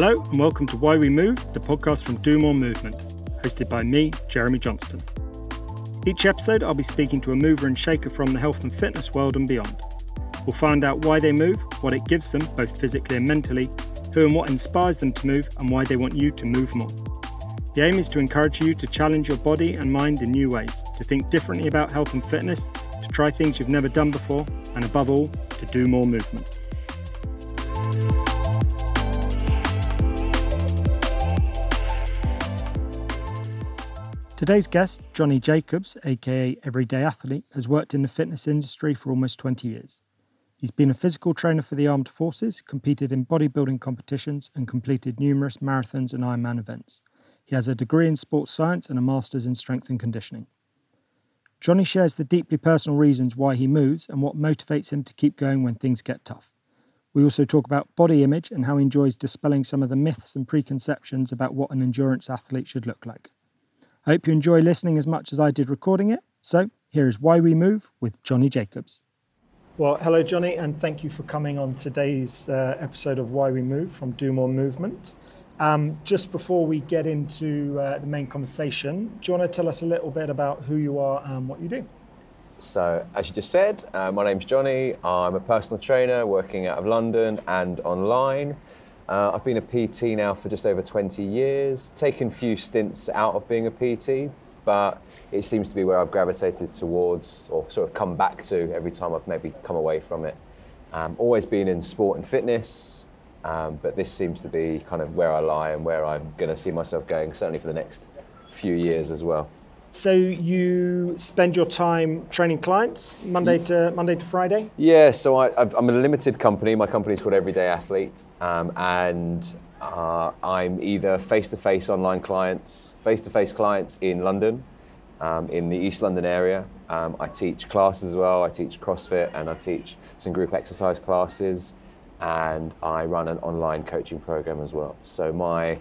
Hello, and welcome to Why We Move, the podcast from Do More Movement, hosted by me, Jeremy Johnston. Each episode, I'll be speaking to a mover and shaker from the health and fitness world and beyond. We'll find out why they move, what it gives them, both physically and mentally, who and what inspires them to move, and why they want you to move more. The aim is to encourage you to challenge your body and mind in new ways, to think differently about health and fitness, to try things you've never done before, and above all, to do more movement. Today's guest, Johnny Jacobs, aka Everyday Athlete, has worked in the fitness industry for almost 20 years. He's been a physical trainer for the armed forces, competed in bodybuilding competitions, and completed numerous marathons and Ironman events. He has a degree in sports science and a master's in strength and conditioning. Johnny shares the deeply personal reasons why he moves and what motivates him to keep going when things get tough. We also talk about body image and how he enjoys dispelling some of the myths and preconceptions about what an endurance athlete should look like. I hope you enjoy listening as much as I did recording it. So, here is Why We Move with Johnny Jacobs. Well, hello, Johnny, and thank you for coming on today's uh, episode of Why We Move from Do More Movement. Um, just before we get into uh, the main conversation, do you want to tell us a little bit about who you are and what you do? So, as you just said, uh, my name's Johnny. I'm a personal trainer working out of London and online. Uh, I've been a PT now for just over 20 years, taken a few stints out of being a PT, but it seems to be where I've gravitated towards or sort of come back to every time I've maybe come away from it. Um, always been in sport and fitness, um, but this seems to be kind of where I lie and where I'm going to see myself going, certainly for the next few years as well. So you spend your time training clients Monday to Monday to Friday. Yeah, so I, am a limited company. My company is called Everyday Athlete, um, and uh, I'm either face-to-face online clients, face-to-face clients in London, um, in the East London area. Um, I teach classes as well. I teach CrossFit and I teach some group exercise classes, and I run an online coaching program as well. So my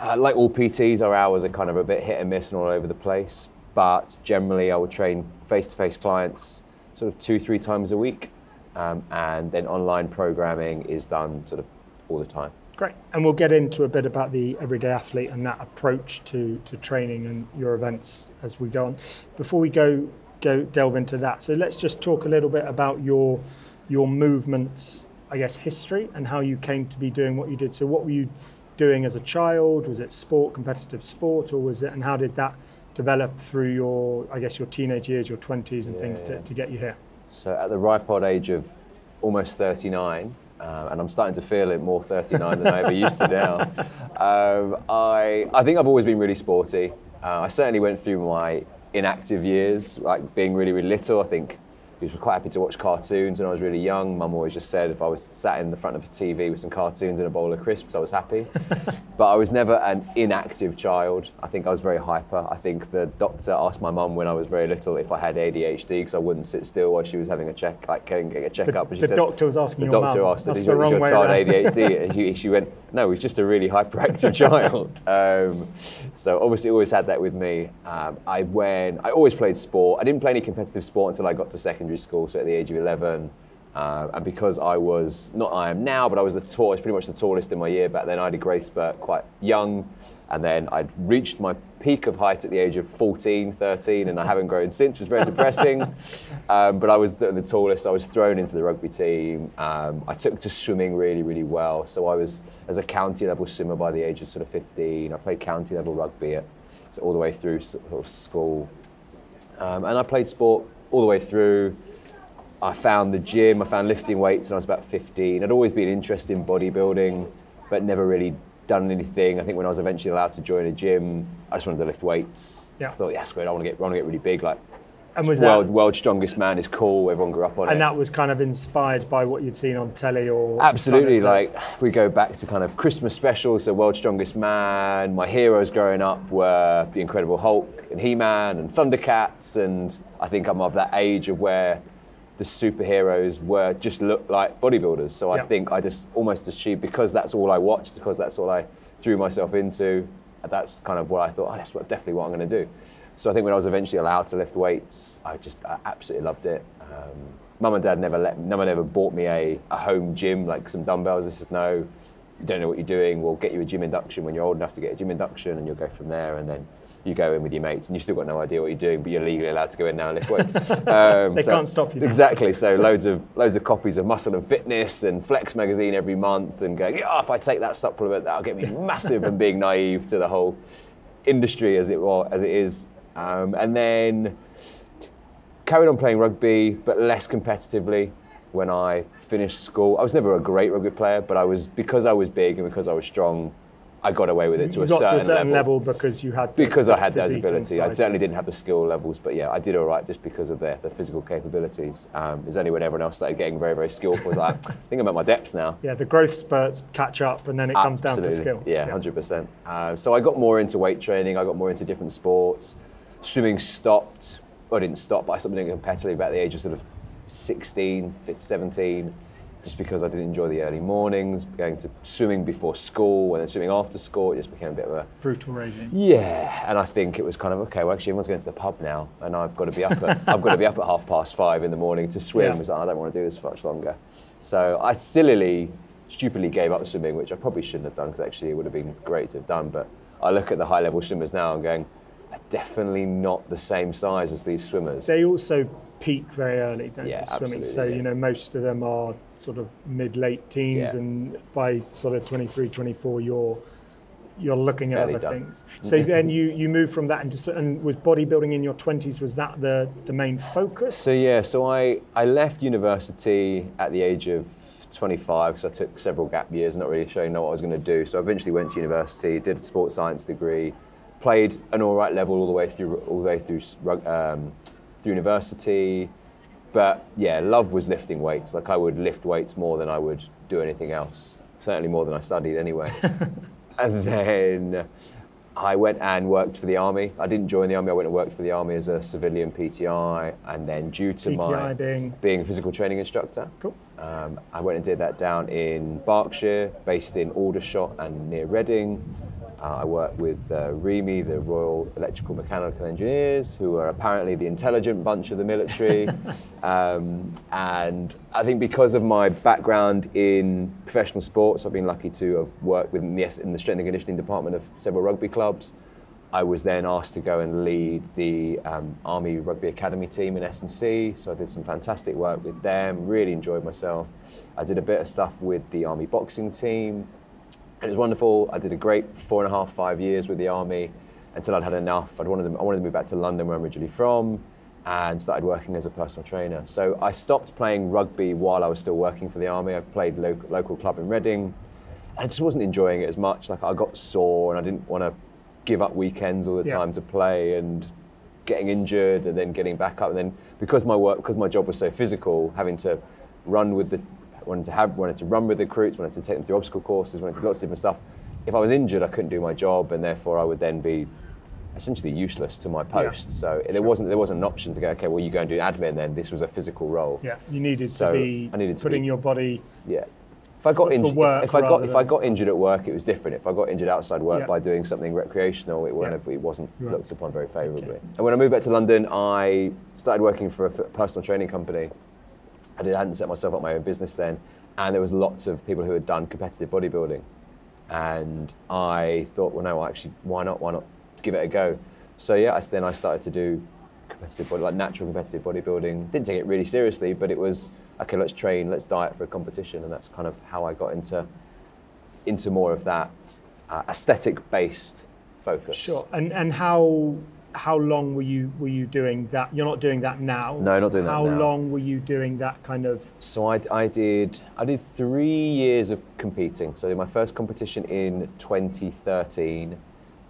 uh, like all PTs, our hours are kind of a bit hit and miss and all over the place. But generally, I would train face to face clients sort of two, three times a week. Um, and then online programming is done sort of all the time. Great. And we'll get into a bit about the everyday athlete and that approach to, to training and your events as we go on. Before we go go delve into that, so let's just talk a little bit about your your movements, I guess, history and how you came to be doing what you did. So what were you doing as a child? Was it sport, competitive sport, or was it? And how did that develop through your, I guess, your teenage years, your twenties, and yeah, things to, to get you here? So at the ripe old age of almost 39, uh, and I'm starting to feel it more 39 than I ever used to now. Um, I I think I've always been really sporty. Uh, I certainly went through my inactive years, like being really really little. I think he was quite happy to watch cartoons when I was really young. Mum always just said if I was sat in the front of a TV with some cartoons and a bowl of crisps, I was happy. but I was never an inactive child. I think I was very hyper. I think the doctor asked my mum when I was very little if I had ADHD because I wouldn't sit still while she was having a check, like getting a checkup. The, the said, doctor was asking the doctor mum. asked, That's is, your, is your child ADHD? and she, she, went, no, he's just a really hyperactive child. Um, so obviously always had that with me. Um, I when I always played sport. I didn't play any competitive sport until I got to second secondary school, so at the age of 11. Uh, and because I was, not I am now, but I was the tallest, pretty much the tallest in my year back then, I had a growth spurt quite young. And then I'd reached my peak of height at the age of 14, 13, and I haven't grown since, which was very depressing. Um, but I was the, the, tallest. I was thrown into the rugby team. Um, I took to swimming really, really well. So I was, as a county level swimmer by the age of sort of 15. I played county level rugby at, so all the way through sort of school. Um, and I played sport all the way through. I found the gym, I found lifting weights when I was about 15. I'd always been interested in bodybuilding, but never really done anything. I think when I was eventually allowed to join a gym, I just wanted to lift weights. Yeah. I thought, yes, great, I want to get, I want to get really big. Like, and was world, that, world strongest man is cool. Everyone grew up on and it. And that was kind of inspired by what you'd seen on telly, or absolutely. Kind of, like if we go back to kind of Christmas specials, so World's Strongest Man. My heroes growing up were the Incredible Hulk and He-Man and Thundercats, and I think I'm of that age of where the superheroes were just looked like bodybuilders. So I think I just almost achieved because that's all I watched, because that's all I threw myself into. That's kind of what I thought. Oh, that's what, definitely what I'm going to do. So I think when I was eventually allowed to lift weights, I just I absolutely loved it. Um, Mum and Dad never let, no one ever bought me a, a home gym like some dumbbells. I said no. you don't know what you're doing, we'll get you a gym induction when you're old enough to get a gym induction, and you'll go from there, and then you go in with your mates, and you've still got no idea what you're doing, but you're legally allowed to go in now and lift weights. Um, They can't stop you now. Exactly. So loads of loads of copies of Muscle and Fitness and Flex magazine every month, and going, yeah, if I take that supplement, that'll get me massive, and being naive to the whole industry as it was as it is, um, and then carried on playing rugby, but less competitively. When I finished school, I was never a great rugby player, but I was because I was big and because I was strong, I got away with it to a certain, to a certain level, because you had because I had that ability. I certainly didn't have the skill levels, but yeah, I did all right just because of the, the physical capabilities. Um, it was only when everyone else started getting very, very skillful, I was like, I think I'm at my depth now. Yeah, the growth spurts catch up, and then it comes down to skill. Yeah, hundred percent. Uh, so I got more into weight training. I got more into different sports. Swimming stopped. Well, I didn't stop, but I stopped doing it competitively about the age of sort of 16, 15, 17, just because I didn't enjoy the early mornings, going to swimming before school and then swimming after school. It just became a bit of a Brutal regime. yeah, and I think it was kind of okay. Well, actually, everyone's going to the pub now, and I've got to be up. At, I've got to be up at half past five in the morning to swim. Yeah. I was like, oh, I don't want to do this for much longer. So I sillily, stupidly gave up swimming, which I probably shouldn't have done because actually it would have been great to have done. But I look at the high level swimmers now and going, "They're definitely not the same size as these swimmers. They also peak very early, don't Yeah, they? Swimming. So yeah. you know, most of them are sort of mid late teens, Yeah. and by sort of 23, 24, you're you're looking at Fairly other done. things. So then you you move from that into and was bodybuilding in your 20s. Was that the the main focus? So yeah, so I, I left university at the age of 25 because I took several gap years, not really sure know what I was going to do. So I eventually went to university, did a sports science degree, played an all right level all the way through all the way through um, through university. But yeah, love was lifting weights. Like I would lift weights more than I would do anything else. Certainly more than I studied anyway. and then I went and worked for the army. I didn't join the army. I went and worked for the army as a civilian PTI, and then due to my being being a physical training instructor, cool. um, I went and did that down in Berkshire, based in Aldershot and near Reading. Uh, I work with uh, REME, the Royal Electrical Mechanical Engineers, who are apparently the intelligent bunch of the military. um, and I think because of my background in professional sports, I've been lucky to have worked within the, in the strength and conditioning department of several rugby clubs. I was then asked to go and lead the um, Army Rugby Academy team in S&C, so I did some fantastic work with them, really enjoyed myself. I did a bit of stuff with the Army boxing team. It was wonderful. I did a great four and a half, five years with the Army until I'd had enough. I'd wanted to, I wanted to move back to London, where I'm originally from, and started working as a personal trainer. So I stopped playing rugby while I was still working for the Army. I played local, local club in Reading. I just wasn't enjoying it as much. Like I got sore, and I didn't want to give up weekends all the Yeah. time to play, and getting injured, and then getting back up. And then because my work, because my job was so physical, having to run with the, wanted to have, wanted to run with recruits, wanted to take them through obstacle courses, wanted to do lots of different stuff. If I was injured, I couldn't do my job, and therefore I would then be essentially useless to my post. So there wasn't there wasn't an option to go. Okay, well you go and do admin. Then this was a physical role. Yeah, you needed So, to be I needed to putting be- your body. Yeah. If I got injured, if- if, I got if I got injured at work, it was different. If I got injured outside work Yeah. by doing something recreational, it, wouldn't it wasn't Right. looked upon very favourably. Okay. And when I moved back to London, I started working for a personal training company. I, hadn't set myself up my own business then, and there was lots of people who had done competitive bodybuilding, and I thought, well, no, actually, why not? Why not give it a go? So yeah, I, then I started to do competitive body, like natural competitive bodybuilding. Didn't take it really seriously, but it was okay. Let's train, let's diet for a competition, and that's kind of how I got into into more of that uh, aesthetic-based focus. Sure. And and how how long were you were you doing that? You're not doing that now. No, not doing that How long were you doing that kind of? So I, I did I did three years of competing. So I did my first competition in 2013.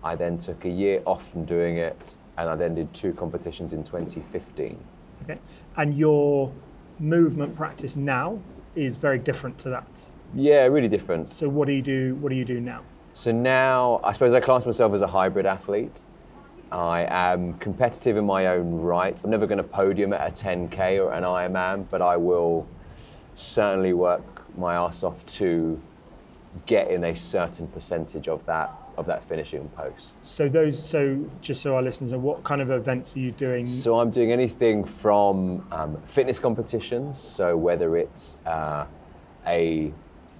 I then took a year off from doing it, and I then did two competitions in 2015. Okay. And your movement practice now is very different to that. Yeah, really different. So what do you do? What do you do now? So now I suppose I class myself as a hybrid athlete. I am competitive in my own right. I'm never going to podium at a 10k or an Ironman, but I will certainly work my ass off to get in a certain percentage of that of that finishing post. So those. So just so our listeners know, what kind of events are you doing? So I'm doing anything from um, fitness competitions. So whether it's uh, a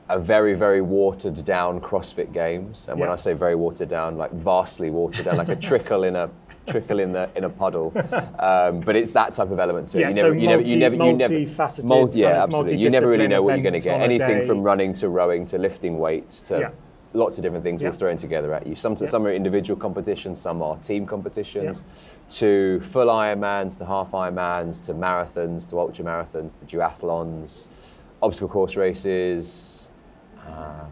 a very, very watered down CrossFit Games. And when I say very watered down, like vastly watered down, like a trickle in a trickle in the in a puddle. Um, but it's that type of element to it. Yeah, you so never, you never, you never, you never, multi-faceted, multi- yeah, of absolutely. You never really know what you're going to get. events on a Anything from running to rowing to lifting weights to Yeah. lots of different things Yeah. all thrown together at you. Some, Yeah. some are individual competitions, some are team competitions, to full Ironmans, to half Ironmans, to marathons, to ultra marathons, to duathlons, obstacle course races. Uh,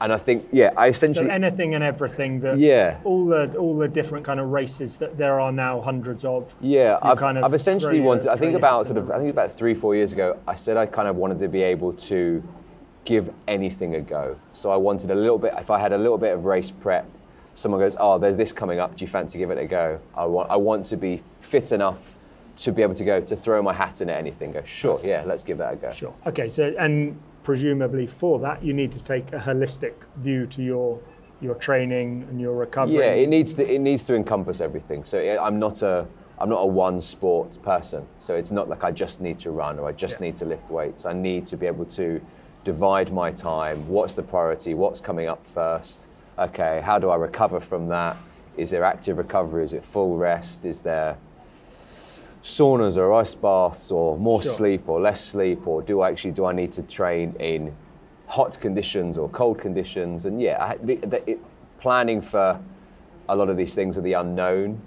and I think, yeah, I So essentially. anything and everything that Yeah. all the all the different kind of races that there are now hundreds of. Yeah, I've, kind of I've essentially wanted. I think about sort of. I think about three, four years ago. I said I kind of wanted to be able to give anything a go. So I wanted a little bit. If I had a little bit of race prep, someone goes, "Oh, there's this coming up. Do you fancy give it a go?" I want. I want to be fit enough to be able to go to throw my hat in at anything. Go, sure, yeah, let's give that a go. Sure. Okay. So and presumably for that you need to take a holistic view to your your training and your recovery. Yeah, it needs to it needs to encompass everything. So yeah, I'm not a I'm not a one sport person. So it's not like I just need to run or I just Yeah. need to lift weights. I need to be able to divide my time. What's the priority? What's coming up first? Okay, how do I recover from that? Is there active recovery? Is it full rest? Is there saunas or ice baths or more Sure. sleep or less sleep or do I actually do I need to train in hot conditions or cold conditions and yeah I, the, the, it, planning for a lot of these things are the unknown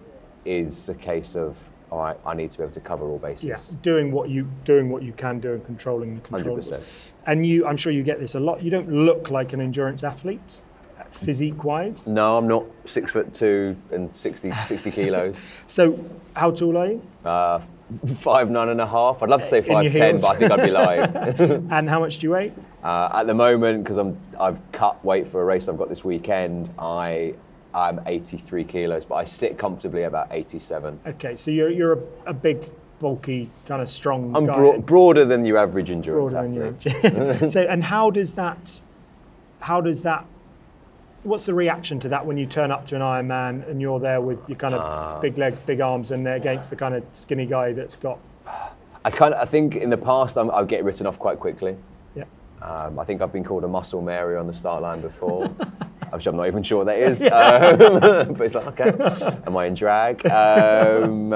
is a case of all right I need to be able to cover all bases Yeah, doing what you doing what you can do and controlling the controllables. 100%. And you, I'm sure you get this a lot. You don't look like an endurance athlete, physique wise. no I'm not six foot two and 60, 60 kilos So how tall are you? uh, five nine and a half I'd love to say five ten but I think I'd be lying And how much do you weigh? Uh, at the moment, because I'm I've cut weight for a race I've got this weekend, I I'm 83 kilos, but I sit comfortably about 87. Okay, so you're you're a, a big, bulky, kind of strong I'm bro- broader than your average endurance broader than athlete. you. so, and how does that? How does that? What's the reaction to that when you turn up to an Ironman and you're there with your kind of Ah. big legs, big arms, and they're against the kind of skinny guy that's got? I kind of I think in the past I'm, I'll get written off quite quickly. Yeah. Um, I think I've been called a muscle Mary on the start line before, which I'm not even sure what that is. Um, but it's like, okay, am I in drag? Um,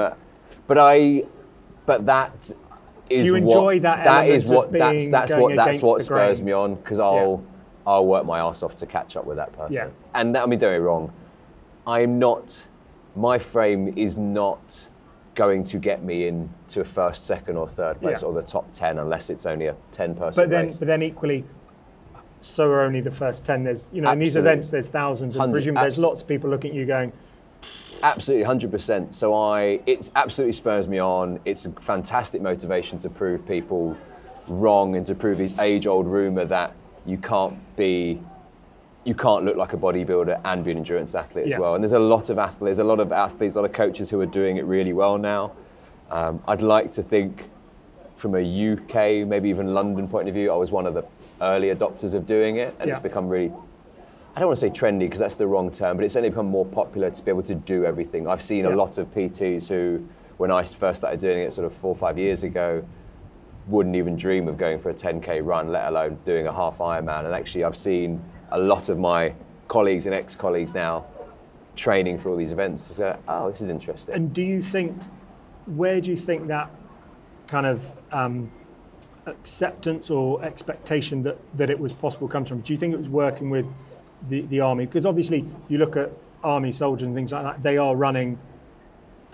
but I, but that is Do you enjoy that That element is what that's that's what that's what spurs grain? me on because I'll I'll work my ass off to catch up with that person. Yeah. And that, I mean, don't get me wrong, I'm not. My frame is not going to get me into a first, second, or third place Yeah. or the top ten unless it's only a ten-person But then, race. but then equally, so are only the first ten. There's you know in these events there's thousands, and presumably there's lots of people looking at you going, Absolutely, hundred percent. So I, it absolutely spurs me on. It's a fantastic motivation to prove people wrong and to prove this age-old rumor that you can't be, you can't look like a bodybuilder and be an endurance athlete Yeah. as well. And there's a lot of athletes, a lot of athletes, a lot of coaches who are doing it really well now. Um, I'd like to think, from a UK, maybe even London point of view, I was one of the early adopters of doing it, and it's become really I don't want to say trendy because that's the wrong term, but it's certainly become more popular to be able to do everything. I've seen Yeah. a lot of PTs who, when I first started doing it sort of four or five years ago, wouldn't even dream of going for a 10k run, let alone doing a half Ironman. And actually, I've seen a lot of my colleagues and ex-colleagues now training for all these events. So, oh, this is interesting. And do you think, where do you think that kind of um, acceptance or expectation that, that it was possible comes from? Do you think it was working with the, the army? Because obviously, you look at army soldiers and things like that, they are running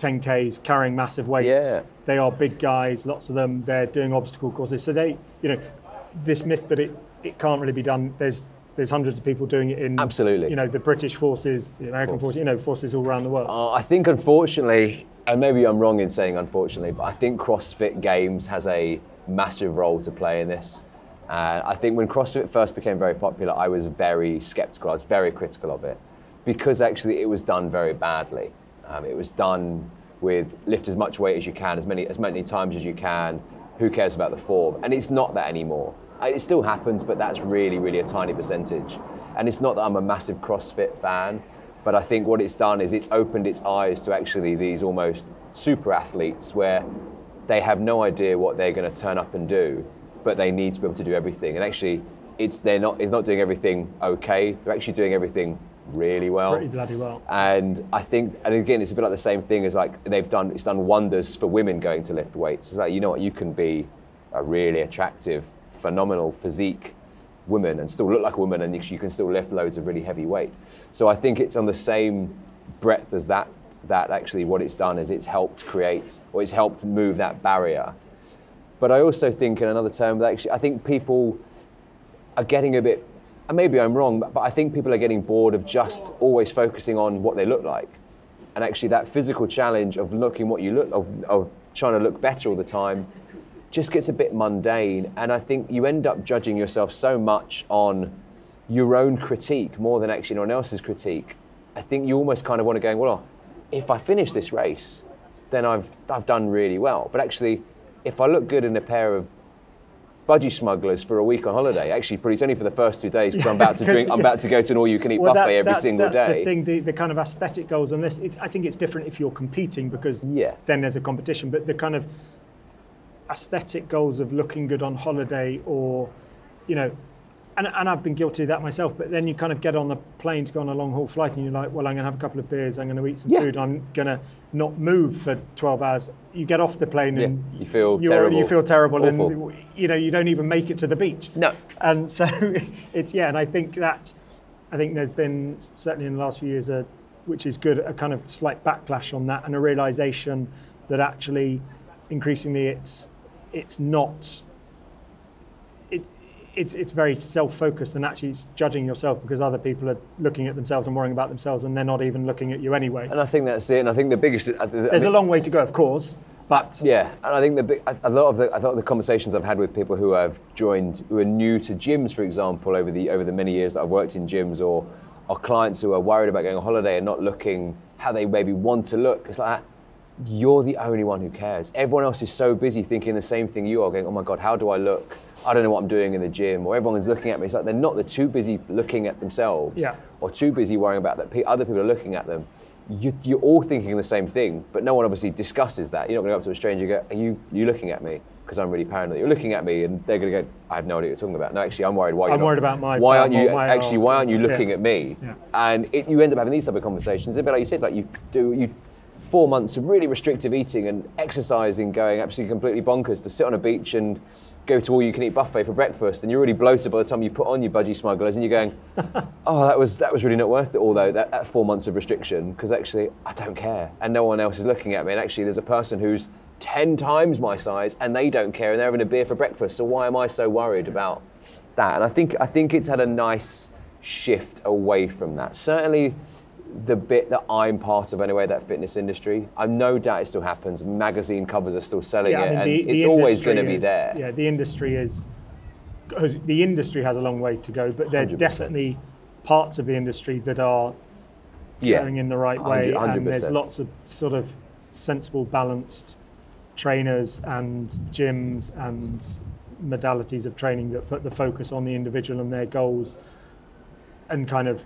10Ks, carrying massive weights. Yeah. They are big guys, lots of them, they're doing obstacle courses. So they, you know, this myth that it, it can't really be done, there's there's hundreds of people doing it in Absolutely. you know the British forces, the American forces, you know forces all around the world. Uh, I think, unfortunately, and maybe I'm wrong in saying unfortunately, but I think CrossFit Games has a massive role to play in this. Uh, I think when CrossFit first became very popular, I was very skeptical. I was very critical of it because actually it was done very badly. Um, it was done with lift as much weight as you can, as many as many times as you can. Who cares about the form? And it's not that anymore. Uh, It still happens, but that's really, really a tiny percentage. And it's not that I'm a massive CrossFit fan, but I think what it's done is it's opened its eyes to actually these almost super athletes where they have no idea what they're going to turn up and do, but they need to be able to do everything. And actually, it's they're not it's not doing everything okay. They're actually doing everything really well. Pretty bloody well. And I think, and again, it's a bit like the same thing as like they've done. It's done wonders for women going to lift weights. It's like you know what, you can be a really attractive, phenomenal physique woman and still look like a woman, and you can still lift loads of really heavy weight. So I think it's on the same breadth as that. That actually, what it's done is it's helped create, or it's helped move that barrier. But I also think, in another term, that actually, I think people are getting a bit and maybe I'm wrong, but, I think people are getting bored of just always focusing on what they look like. And actually, that physical challenge of looking what you look, of, of trying to look better all the time, just gets a bit mundane. And I think you end up judging yourself so much on your own critique more than actually anyone else's critique. I think you almost kind of want to go, well, if I finish this race, then I've, I've done really well. But actually, if I look good in a pair of budgie smugglers for a week on holiday. Actually, pretty it's only for the first two days because I'm about to drink. I'm about to go to an all-you-can-eat well, buffet every that's, single that's day. the thing. The, the kind of aesthetic goals on this. It, I think it's different if you're competing because yeah. then there's a competition. But the kind of aesthetic goals of looking good on holiday or, you know, and, and I've been guilty of that myself. But then you kind of get on the plane to go on a long haul flight, and you're like, well, I'm going to have a couple of beers, I'm going to eat some yeah. food, I'm going to not move for 12 hours. You get off the plane yeah. and you feel terrible. You feel terrible, Awful. and you know you don't even make it to the beach. No. And so it's yeah, and I think that I think there's been certainly in the last few years a which is good a kind of slight backlash on that and a realization that actually increasingly it's it's not it's, it's very self-focused and actually it's judging yourself because other people are looking at themselves and worrying about themselves and they're not even looking at you anyway. And I think that's it. And I think the biggest. I, There's think, a long way to go, of course, but yeah. And I think the big, a lot of the I thought the conversations I've had with people who have joined, who are new to gyms, for example, over the over the many years that I've worked in gyms, or or clients who are worried about going on holiday and not looking how they maybe want to look. It's like you're the only one who cares. Everyone else is so busy thinking the same thing you are, going, oh my God, how do I look? I don't know what I'm doing in the gym, or everyone's looking at me. It's like they're not, they're too busy looking at themselves, yeah. or too busy worrying about that other people are looking at them. You, you're all thinking the same thing, but no one obviously discusses that. You're not going to go up to a stranger and go, are you, you looking at me? Because I'm really paranoid. You're looking at me, and they're going to go, I have no idea what you're talking about. No, actually, I'm worried. Why you're. I'm not, worried about my. Why aren't you actually? Why aren't you looking yeah. at me? Yeah. And it, you end up having these type of conversations. A bit like you said, like you do you four months of really restrictive eating and exercising, going absolutely completely bonkers to sit on a beach and go to all you can eat buffet for breakfast, and you're already bloated by the time you put on your budgie smugglers, and you're going, oh, that was that was really not worth it. Although that, that four months of restriction, because actually I don't care, and no one else is looking at me, and actually there's a person who's 10 times my size and they don't care and they're having a beer for breakfast. So why am I so worried about that? And I think I think it's had a nice shift away from that. Certainly the bit that I'm part of anyway, that fitness industry, I'm no doubt it still happens. Magazine covers are still selling yeah, it, I mean, and the, it's always going to be there. Yeah, the industry is the industry has a long way to go, but there are definitely parts of the industry that are Yeah. going in the right way, 100%. and there's lots of sort of sensible, balanced trainers and gyms and modalities of training that put the focus on the individual and their goals and kind of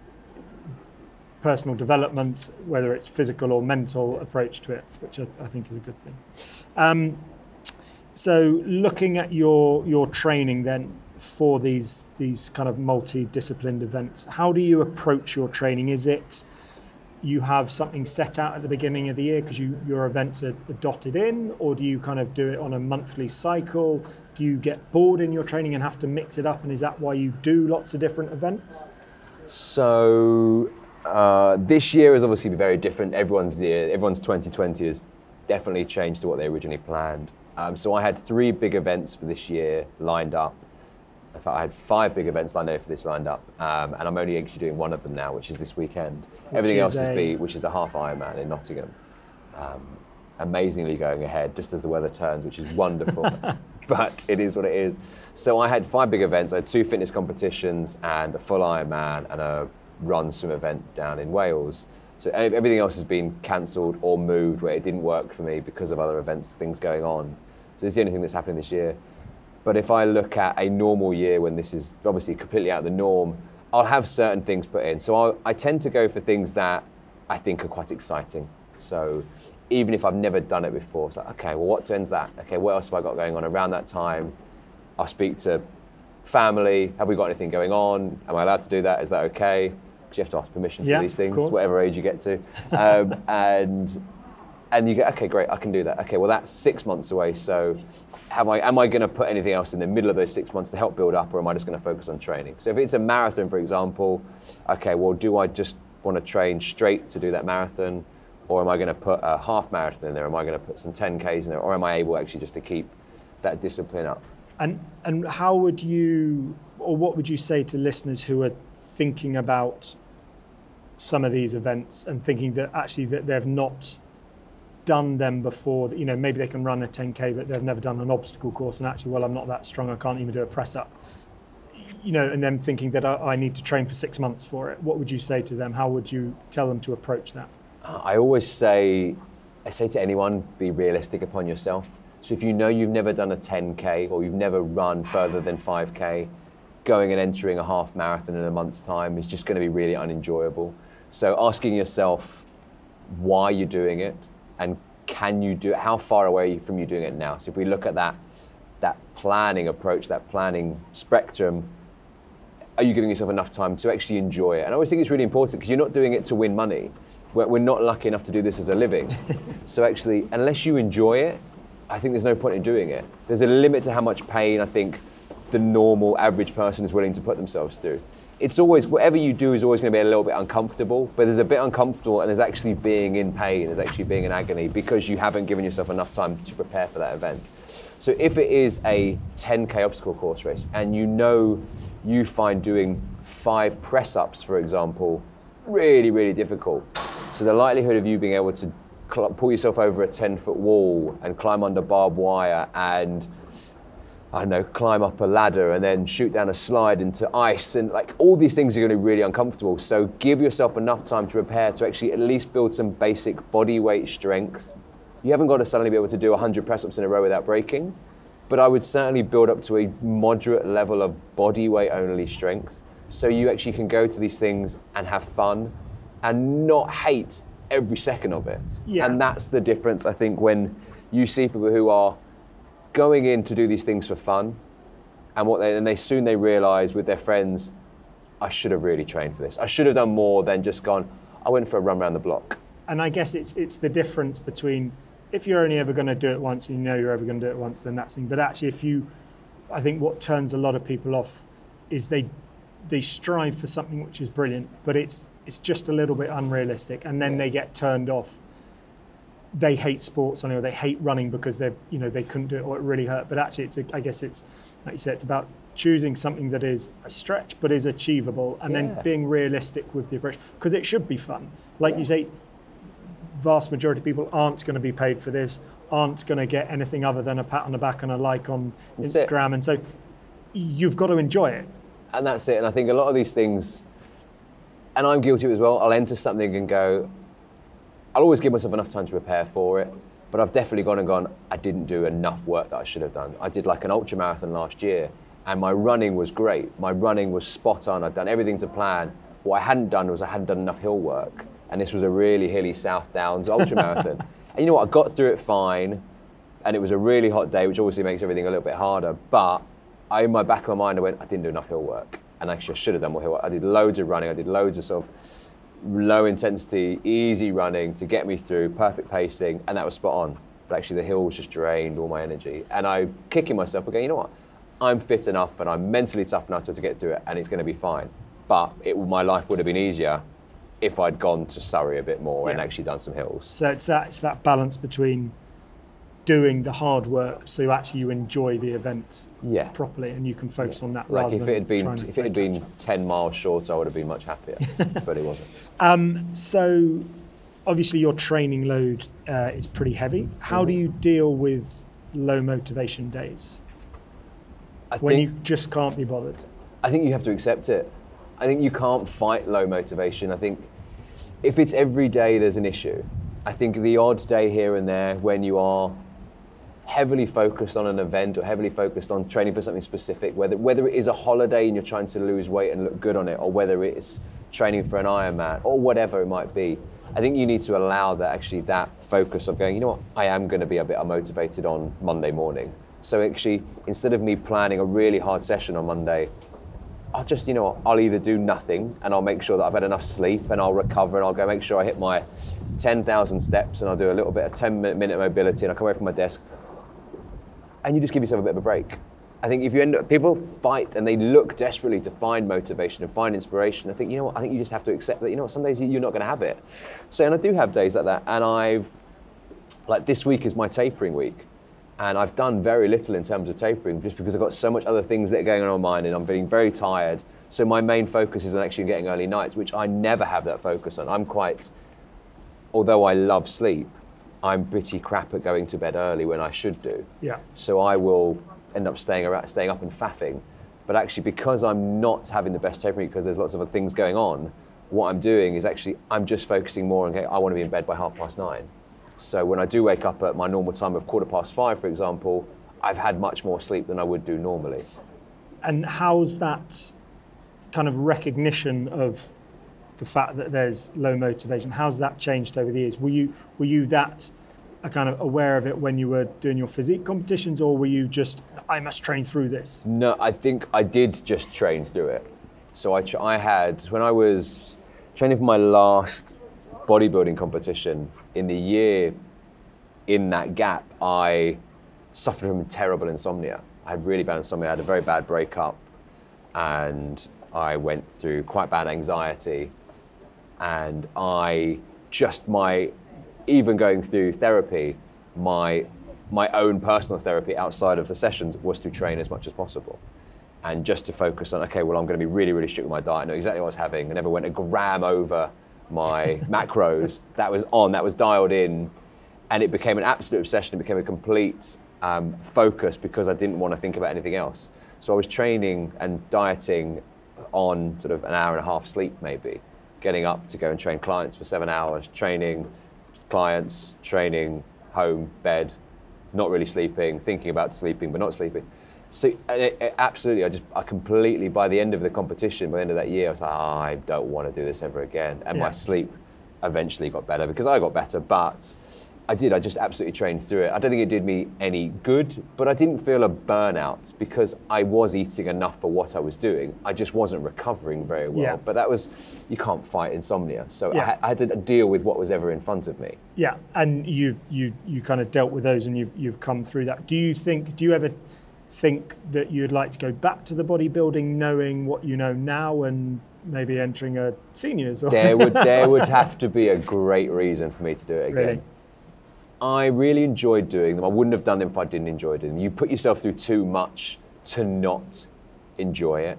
personal development, whether it's physical or mental approach to it, which I, I think is a good thing. Um, so, looking at your your training then for these these kind of multi-disciplined events, how do you approach your training? Is it you have something set out at the beginning of the year because you, your events are, are dotted in, or do you kind of do it on a monthly cycle? Do you get bored in your training and have to mix it up? And is that why you do lots of different events? So uh, this year is obviously very different. Everyone's year, everyone's 2020 has definitely changed to what they originally planned. Um, so I had three big events for this year lined up. In fact, I had five big events lined up for this lined up, um, and I'm only actually doing one of them now, which is this weekend. Which Everything is else is a- be, which is a half Ironman in Nottingham. Um, amazingly going ahead, just as the weather turns, which is wonderful. but it is what it is. So I had five big events. I had two fitness competitions and a full Ironman and a run some event down in Wales. So everything else has been cancelled or moved where it didn't work for me because of other events, things going on. So it's the only thing that's happening this year. But if I look at a normal year when this is obviously completely out of the norm, I'll have certain things put in. So I'll, I tend to go for things that I think are quite exciting. So even if I've never done it before, it's like, okay, well, what turns that? Okay, what else have I got going on around that time? I'll speak to family, have we got anything going on? Am I allowed to do that? Is that okay? You have to ask permission for Yeah, these things, whatever age you get to. Um, and and you go, okay, great, I can do that. Okay, well that's six months away. So, have I? Am I going to put anything else in the middle of those six months to help build up, or am I just going to focus on training? So, if it's a marathon, for example, okay, well, do I just want to train straight to do that marathon, or am I going to put a half marathon in there? Am I going to put some 10ks in there, or am I able actually just to keep that discipline up? And and how would you, or what would you say to listeners who are thinking about some of these events and thinking that actually that they've not done them before? That you know maybe they can run a 10k, but they've never done an obstacle course, and actually, well, I'm not that strong. I can't even do a press up. You know, and them thinking that I, I need to train for six months for it. What would you say to them? How would you tell them to approach that? I always say, I say to anyone, be realistic upon yourself. So if you know you've never done a 10k or you've never run further than 5k, going and entering a half marathon in a month's time is just going to be really unenjoyable. So asking yourself why you're doing it and can you do it? How far away are you from you doing it now? So if we look at that, that planning approach, that planning spectrum, are you giving yourself enough time to actually enjoy it? And I always think it's really important because you're not doing it to win money. We're, we're not lucky enough to do this as a living. so actually, unless you enjoy it, I think there's no point in doing it. There's a limit to how much pain I think the normal average person is willing to put themselves through. It's always, whatever you do is always going to be a little bit uncomfortable, but there's a bit uncomfortable and there's actually being in pain, there's actually being in agony because you haven't given yourself enough time to prepare for that event. So if it is a 10k obstacle course race and you know you find doing five press ups, for example, really, really difficult. So the likelihood of you being able to pull yourself over a 10 foot wall and climb under barbed wire and I don't know, climb up a ladder and then shoot down a slide into ice and like all these things are going to be really uncomfortable. So give yourself enough time to prepare to actually at least build some basic body weight strength. You haven't got to suddenly be able to do 100 press ups in a row without breaking, but I would certainly build up to a moderate level of body weight only strength so you actually can go to these things and have fun and not hate every second of it. Yeah. And that's the difference, I think, when you see people who are going in to do these things for fun, and what they and they soon they realise with their friends, I should have really trained for this. I should have done more than just gone. I went for a run around the block. And I guess it's it's the difference between if you're only ever going to do it once and you know you're ever going to do it once, then that's the thing. But actually, if you, I think what turns a lot of people off is they they strive for something which is brilliant, but it's it's just a little bit unrealistic, and then Yeah. they get turned off. They hate sports, or they hate running because they you know they couldn't do it or it really hurt. But actually, it's a, I guess it's like you said, it's about choosing something that is a stretch but is achievable, and then being realistic with the approach because it should be fun. Like you say, vast majority of people aren't going to be paid for this, aren't going to get anything other than a pat on the back and a like on That's it. Instagram, and so you've got to enjoy it. And that's it. And I think a lot of these things, and I'm guilty as well, I'll enter something and go, I'll always give myself enough time to prepare for it. But I've definitely gone and gone, I didn't do enough work that I should have done. I did like an ultra marathon last year, and my running was great. My running was spot on. I'd done everything to plan. What I hadn't done was I hadn't done enough hill work. And this was a really hilly South Downs ultra marathon. and you know what? I got through it fine and it was a really hot day, which obviously makes everything a little bit harder. But I, in my back of my mind, I went, I didn't do enough hill work, and I should have done more hill work. I did loads of running. I did loads of sort of low intensity, easy running to get me through, perfect pacing, and that was spot on. But actually, the hills just drained all my energy, and I'm kicking myself again. You know what? I'm fit enough, and I'm mentally tough enough to, to get through it, and it's going to be fine. But it, my life would have been easier if I'd gone to Surrey a bit more and actually done some hills. So it's that it's that balance between doing the hard work so actually you enjoy the event Yeah. properly and you can focus on that Like if it had been if it had been ten miles shorter, I would have been much happier. but it wasn't. Um, so, obviously, your training load uh, is pretty heavy. How do you deal with low motivation days I when think you just can't be bothered? I think you have to accept it. I think you can't fight low motivation. I think if it's every day, there's an issue. I think the odd day here and there when you are heavily focused on an event or heavily focused on training for something specific, whether whether it is a holiday and you're trying to lose weight and look good on it, or whether it's training for an Ironman or whatever it might be. I think you need to allow that actually that focus of going, you know what, I am going to be a bit unmotivated on Monday morning. So actually, instead of me planning a really hard session on Monday, I'll just, you know, I'll either do nothing and I'll make sure that I've had enough sleep and I'll recover and I'll go make sure I hit my 10,000 steps and I'll do a little bit of 10 minute mobility and I'll come away from my desk. And you just give yourself a bit of a break. I think if you end up, people fight and they look desperately to find motivation and find inspiration. I think, you know what, I think you just have to accept that, you know what, some days you're not going to have it. So, and I do have days like that. And I've, like this week is my tapering week. And I've done very little in terms of tapering just because I've got so much other things that are going on in my mind and I'm feeling very tired. So my main focus is on actually getting early nights, which I never have that focus on. I'm quite, although I love sleep, I'm pretty crap at going to bed early when I should do. Yeah. So I will end up staying around, staying up and faffing. But actually, because I'm not having the best tapering because there's lots of other things going on, what I'm doing is actually I'm just focusing more on okay, I want to be in bed by half past nine. So when I do wake up at my normal time of quarter past five, for example, I've had much more sleep than I would do normally. And how's that kind of recognition of the fact that there's low motivation? How's that changed over the years? Were you were you that uh, kind of aware of it when you were doing your physique competitions, or were you just I must train through this? No, I think I did just train through it. So I, I had when I was training for my last bodybuilding competition in the year in that gap, I suffered from terrible insomnia. I had really bad insomnia. I had a very bad breakup, and I went through quite bad anxiety. And I just my even going through therapy, my my own personal therapy outside of the sessions was to train as much as possible. And just to focus on, okay, well, I'm going to be really, really strict with my diet. I know exactly what I was having. I never went a gram over my macros. That was on, that was dialed in. And it became an absolute obsession. It became a complete um, focus because I didn't want to think about anything else. So I was training and dieting on sort of an hour and a half sleep, maybe, getting up to go and train clients for seven hours, training clients, training, home, bed, not really sleeping, thinking about sleeping but not sleeping. So it, it, absolutely, I just I completely by the end of the competition, by the end of that year, I was like, oh, I don't want to do this ever again. And yeah. my sleep eventually got better because I got better, but I did. I just absolutely trained through it. I don't think it did me any good, but I didn't feel a burnout because I was eating enough for what I was doing. I just wasn't recovering very well. Yeah. But that was, you can't fight insomnia. So yeah. I, I, had to deal with what was ever in front of me. Yeah, and you you you kind of dealt with those, and you've you've come through that. Do you think? Do you ever think that you'd like to go back to the bodybuilding, knowing what you know now, and maybe entering a seniors? Or there would there would have to be a great reason for me to do it again. Really? I really enjoyed doing them. I wouldn't have done them if I didn't enjoy them. You put yourself through too much to not enjoy it.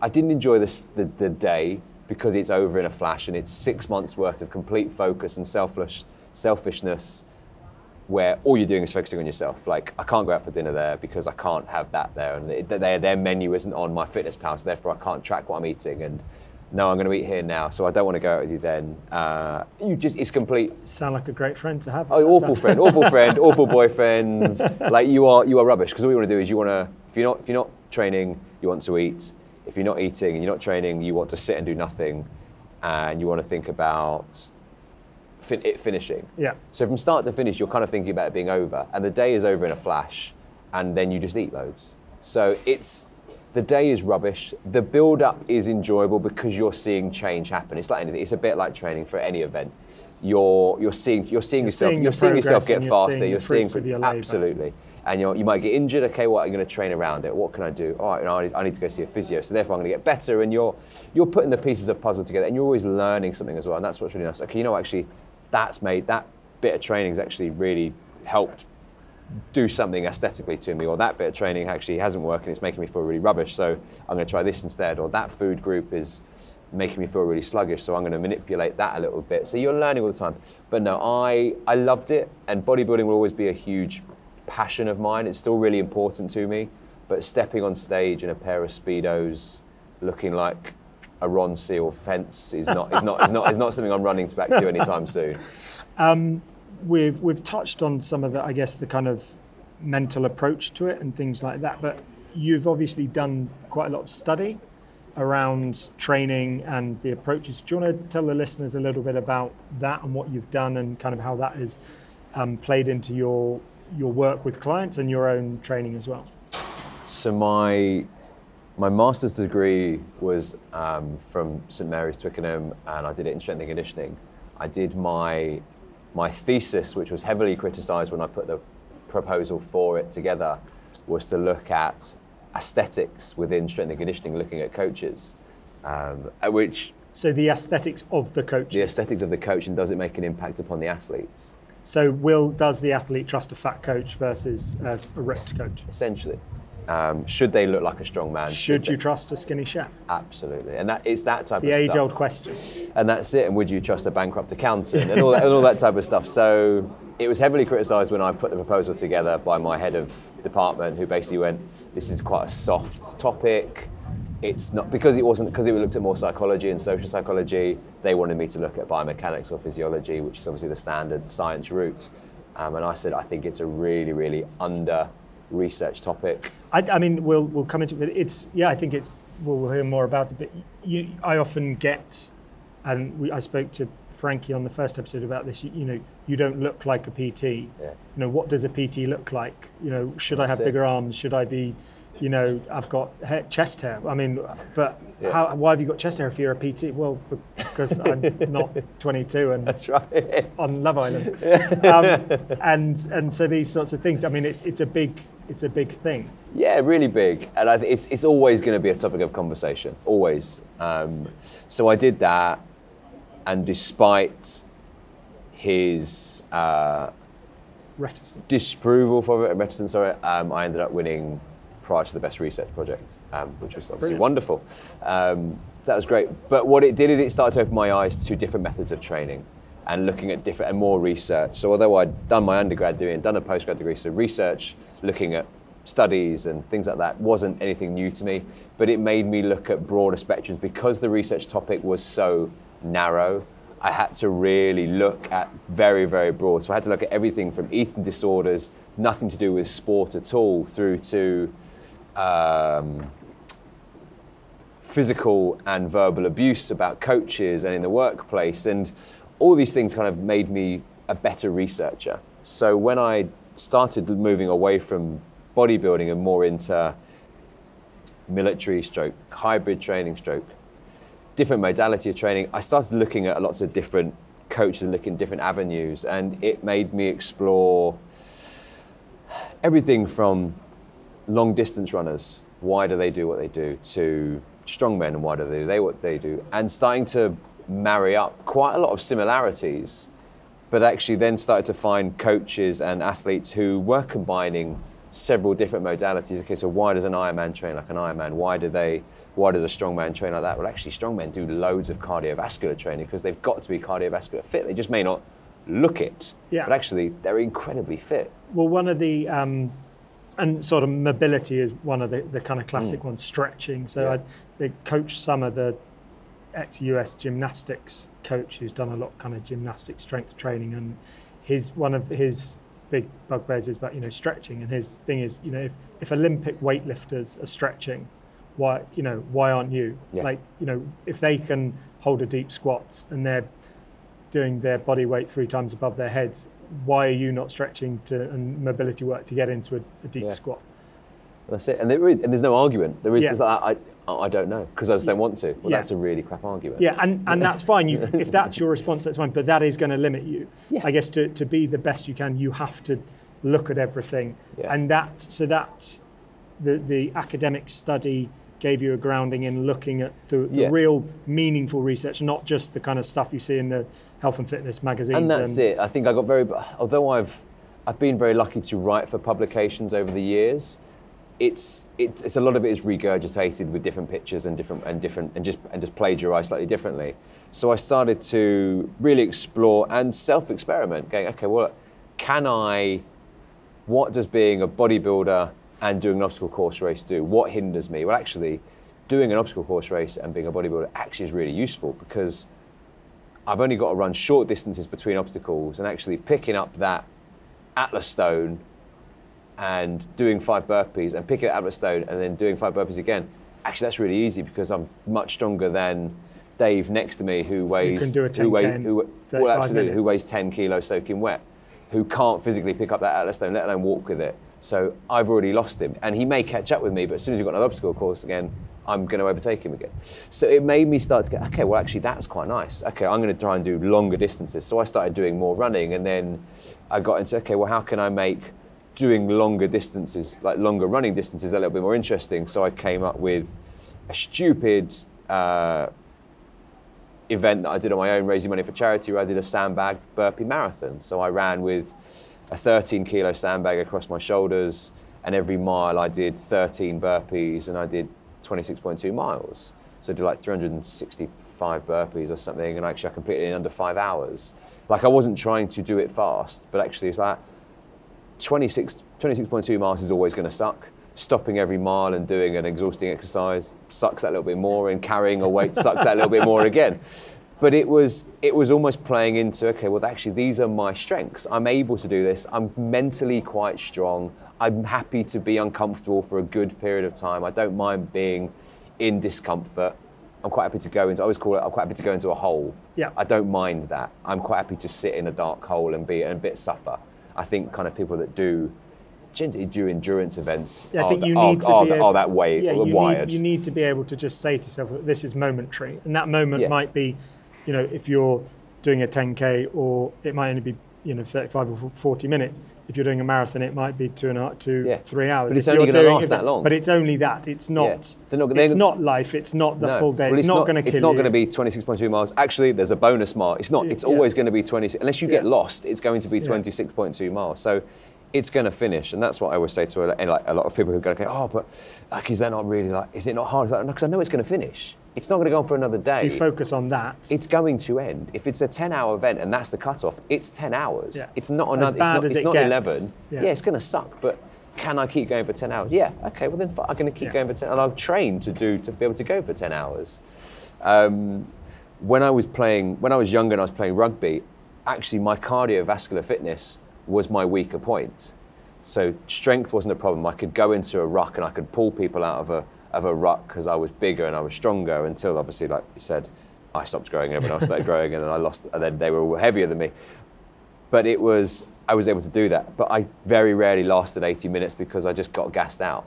I didn't enjoy this, the, the day because it's over in a flash and it's six months worth of complete focus and selfish, selfishness where all you're doing is focusing on yourself. Like, I can't go out for dinner there because I can't have that there. And their, their menu isn't on MyFitnessPal, so therefore I can't track what I'm eating. And no, I'm going to eat here now, so I don't want to go out with you then. Uh, you just, it's complete. Sound like a great friend to have. Oh, awful friend, awful friend, awful boyfriend. Like you are, you are rubbish. Because all you want to do is you want to, if you're not, if you're not training, you want to eat. If you're not eating and you're not training, you want to sit and do nothing, and you want to think about fin- it finishing. Yeah. So from start to finish, you're kind of thinking about it being over, and the day is over in a flash, and then you just eat loads. So it's the day is rubbish. The build up is enjoyable because you're seeing change happen. It's like anything. It's a bit like training for any event. You're you're seeing you're seeing you're yourself seeing you're seeing yourself get you're faster. Seeing you're seeing absolutely. And you you might get injured. Okay, what I'm going to train around it. What can I do? All right, you know, I, need, I need to go see a physio. So therefore, I'm going to get better. And you're you're putting the pieces of puzzle together, and you're always learning something as well. And that's what's really nice. Okay, you know, actually, that's made that bit of training has actually really helped do something aesthetically to me, or that bit of training actually hasn't worked and it's making me feel really rubbish, so I'm going to try this instead, or that food group is making me feel really sluggish, so I'm going to manipulate that a little bit. So you're learning all the time. But no, I, I loved it, and bodybuilding will always be a huge passion of mine. It's still really important to me, but stepping on stage in a pair of Speedos looking like a Ronseal fence is not, is not, is not, is not something I'm running back to anytime soon. Um, we've we've touched on some of the I guess the kind of mental approach to it and things like that. But you've obviously done quite a lot of study around training and the approaches. Do you want to tell the listeners a little bit about that and what you've done and kind of how that has um, played into your your work with clients and your own training as well? So my my master's degree was um, from St Mary's Twickenham, and I did it in strength and conditioning. I did my my thesis, which was heavily criticised when I put the proposal for it together, was to look at aesthetics within strength and conditioning, looking at coaches, um, at which So the aesthetics of the coach. the aesthetics of the coach and does it make an impact upon the athletes? So will does the athlete trust a fat coach versus a, a ripped coach? Essentially, um, should they look like a strong man? Should you trust a skinny chef? Absolutely, and that it's that type It's the age-old question. and that's it. And would you trust a bankrupt accountant and all that, and all that type of stuff? So it was heavily criticised when I put the proposal together by my head of department, who basically went, "This is quite a soft topic. It's not because it wasn't because it looked at more psychology and social psychology. They wanted me to look at biomechanics or physiology, which is obviously the standard science route. Um, and I said, I think it's a really, really under researched topic. I, I mean, we'll we'll come into it. It's yeah, I think it's we'll, we'll hear more about it. But you, I often get, and we, I spoke to Frankie on the first episode about this. You, you know, you don't look like a PT. Yeah. You know, what does a PT look like? You know, should I have it. bigger arms? Should I be, you know, I've got hair, chest hair. I mean, but Yeah. how, why have you got chest hair if you're a PT? Well, because I'm not 22 and That's right. on Love Island, um, and and so these sorts of things. I mean, it's it's a big it's a big thing. Yeah, really big, and I think it's it's always going to be a topic of conversation, always. Um, so I did that, and despite his uh, Reticent. disapproval for it reticence for it, um, I ended up winning prize to the best research project, um, which was obviously Brilliant. wonderful. Um, that was great. But what it did is it started to open my eyes to different methods of training and looking at different and more research. So although I'd done my undergrad degree and done a postgrad degree, so research, looking at studies and things like that wasn't anything new to me, but it made me look at broader spectrums because the research topic was so narrow. I had to really look at very, very broad. So I had to look at everything from eating disorders, nothing to do with sport at all, through to um, physical and verbal abuse about coaches and in the workplace. And all these things kind of made me a better researcher. So when I started moving away from bodybuilding and more into military stroke, hybrid training stroke, different modality of training, I started looking at lots of different coaches and looking at different avenues. And it made me explore everything from long distance runners, why do they do what they do, to strongmen and why do they do what they do, and starting to marry up quite a lot of similarities, but actually then started to find coaches and athletes who were combining several different modalities. Okay, so why does an Ironman train like an Ironman? Why do they? Why does a strongman train like that? Well, actually, strongmen do loads of cardiovascular training because they've got to be cardiovascular fit. They just may not look it, Yeah. but actually they're incredibly fit. Well, one of the um, and sort of mobility is one of the, the kind of classic ones. Stretching. So Yeah. I, the coach Sommer, the ex-US gymnastics coach, who's done a lot of kind of gymnastic strength training, and his one of his big bugbears is about you know stretching, and his thing is you know if if Olympic weightlifters are stretching, why you know why aren't you? Yeah. Like you know if they can hold a deep squats and they're doing their body weight three times above their heads, why are you not stretching to and mobility work to get into a, a deep Yeah. squat? That's it. And, there is, and there's no argument. There is, Yeah. like, I, I don't know because I just don't want to. Well, Yeah. that's a really crap argument. Yeah, and, and that's fine. You, if that's your response, that's fine. But that is going to limit you. Yeah. I guess to, to be the best you can, you have to look at everything. Yeah. And that so that the the academic study gave you a grounding in looking at the, the Yeah. real meaningful research, not just the kind of stuff you see in the health and fitness magazines. And that's it. I think I got very. Although I've, I've been very lucky to write for publications over the years. It's, it's, it's a lot of it is regurgitated with different pictures and different and different and just and just plagiarized slightly differently. So I started to really explore and self-experiment, going, okay, well, can I? What does being a bodybuilder and doing an obstacle course race do? What hinders me? Well, actually, doing an obstacle course race and being a bodybuilder actually is really useful because I've only got to run short distances between obstacles and actually picking up that Atlas stone and doing five burpees and picking up a stone and then doing five burpees again. Actually, that's really easy because I'm much stronger than Dave next to me who weighs can do a who, weigh, 10K who, well, absolutely, who weighs 10 kilos soaking wet. who can't physically pick up that atlas stone, let alone walk with it. So I've already lost him, and he may catch up with me, but as soon as we've got another obstacle course again, I'm going to overtake him again. So it made me start to go, okay, well, actually, that was quite nice. Okay, I'm going to try and do longer distances. So I started doing more running, and then I got into, okay, well, how can I make doing longer distances, like longer running distances, a little bit more interesting? So I came up with a stupid uh, event that I did on my own, raising money for charity, where I did a sandbag burpee marathon. So I ran with a 13 kilo sandbag across my shoulders, and every mile I did 13 burpees, and I did 26.2 miles. So I did like 365 burpees or something, and actually I completed it in under five hours. Like I wasn't trying to do it fast, but actually it's like 26, 26.2 miles is always going to suck. Stopping every mile and doing an exhausting exercise sucks that little bit more, and carrying a weight sucks that little bit more again. But it was it was almost playing into okay, well actually these are my strengths. I'm able to do this. I'm mentally quite strong. I'm happy to be uncomfortable for a good period of time. I don't mind being in discomfort. I'm quite happy to go into. I always call it. I'm quite happy to go into a hole. Yeah. I don't mind that. I'm quite happy to sit in a dark hole and be and a bit suffer. I think kind of people that do do endurance events Yeah, I are, think you are, need to are, be are able- that way yeah, you wired. Need, you need to be able to just say to yourself that this is momentary, and that moment Yeah. might be, you know, if you're doing a 10k, or it might only be, you know, 35 or 40 minutes. If you're doing a marathon, it might be two and a half, two, Yeah. three hours. But it's If only gonna last if that long. But it's only that. It's not. They're not- it's they're- not life. It's not the No. full day. Well, it's, not, going to kill It's not going to be 26.2 miles. Actually, there's a bonus mile. It's not. It's Yeah. always going to be 20. Unless you get lost, it's going to be 26.2 miles. So it's going to finish, and that's what I always say to a, like a lot of people who go, okay, oh, but like, is that not really like? Is it not hard? Because I know it's going to finish. It's not going to go on for another day. You focus on that. it's going to end. If it's a 10 hour event and that's the cutoff, it's 10 hours. Yeah. It's not another, As bad it's not, as it's it not gets. 11. Yeah. Yeah, it's going to suck, but can I keep going for 10 hours? Yeah, okay, well then I'm going to keep Yeah. going for 10 and I've trained to do, to be able to go for 10 hours. Um, when I was playing, when I was younger and I was playing rugby, actually my cardiovascular fitness was my weaker point. So strength wasn't a problem. I could go into a ruck and I could pull people out of a of a ruck because I was bigger and I was stronger. Until obviously, like you said, I stopped growing and everyone else started growing, and then I lost. And then they were heavier than me. But it was I was able to do that. But I very rarely lasted 80 minutes because I just got gassed out.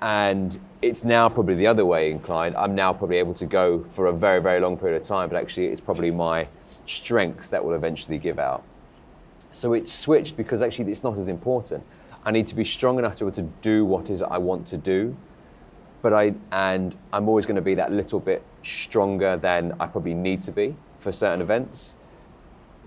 And it's now probably the other way inclined. I'm now probably able to go for a very very long period of time. But actually, it's probably my strength that will eventually give out. So it's switched because actually it's not as important. I need to be strong enough to be able to do what is I want to do, but I and I'm always going to be that little bit stronger than I probably need to be for certain events.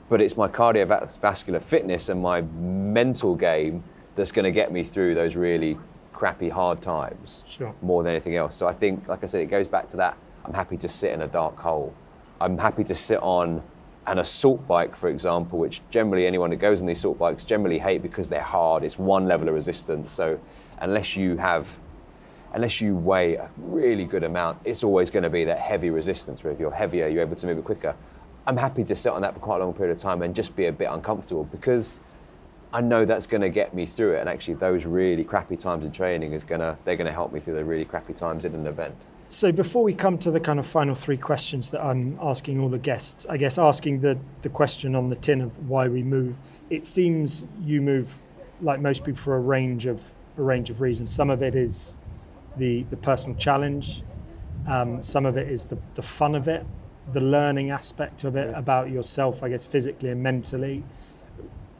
But it's my cardiovascular fitness and my mental game that's going to get me through those really crappy hard times Sure. more than anything else. So I think, like I said, it goes back to that. I'm happy to sit in a dark hole. I'm happy to sit on an assault bike, for example, which generally anyone that goes on these assault bikes generally hate because they're hard. It's one level of resistance. So unless you have, unless you weigh a really good amount, it's always going to be that heavy resistance. Where if you're heavier, you're able to move it quicker. I'm happy to sit on that for quite a long period of time and just be a bit uncomfortable because I know that's going to get me through it. And actually, those really crappy times in training is going to they're going to help me through the really crappy times in an event. So before we come to the kind of final three questions that I'm asking all the guests, I guess asking the, the question on the tin of why we move, it seems you move like most people for a range of a range of reasons. Some of it is the the personal challenge, um, some of it is the, the fun of it, the learning aspect of it about yourself, I guess physically and mentally.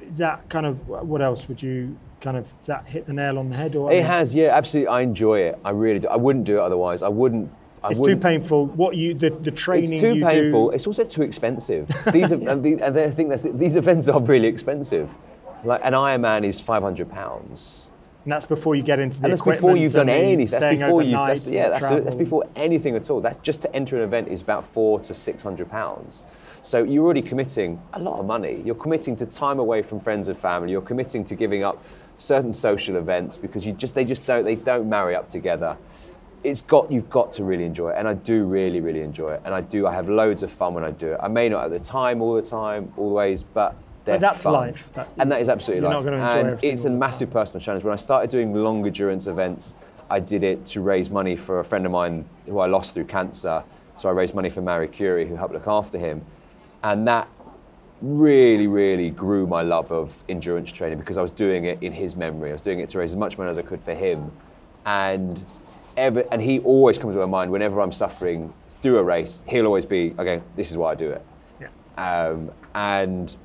Is that kind of what else would you kind of does that hit the nail on the head or It has, yeah, absolutely. I enjoy it. I really do. I wouldn't do it otherwise. I wouldn't. I It's too painful. What you the, the training It's too painful. do. It's also too expensive. These are, and, the, and I think that's these events are really expensive. Like an Ironman is five hundred pounds. And that's before you get into the And that's equipment before you've done anything. That's before you. That's, yeah, that's, that's before anything at all. That's just to enter an event is about four to six hundred pounds. So you're already committing a lot of money. You're committing to time away from friends and family. You're committing to giving up certain social events because you just they just don't they don't marry up together. It's got you've got to really enjoy it, and I do really really enjoy it, and I do I have loads of fun when I do it. I may not at the time all the time always, but. They're that's fun. life. That- and that is absolutely life. and it's a massive personal challenge. When I started doing long endurance events, I did it to raise money for a friend of mine who I lost through cancer. So I raised money for Marie Curie, who helped look after him. And that really, really grew my love of endurance training because I was doing it in his memory. I was doing it to raise as much money as I could for him. And ever, and he always comes to my mind whenever I'm suffering through a race, he'll always be, okay, this is why I do it. Yeah. Um, and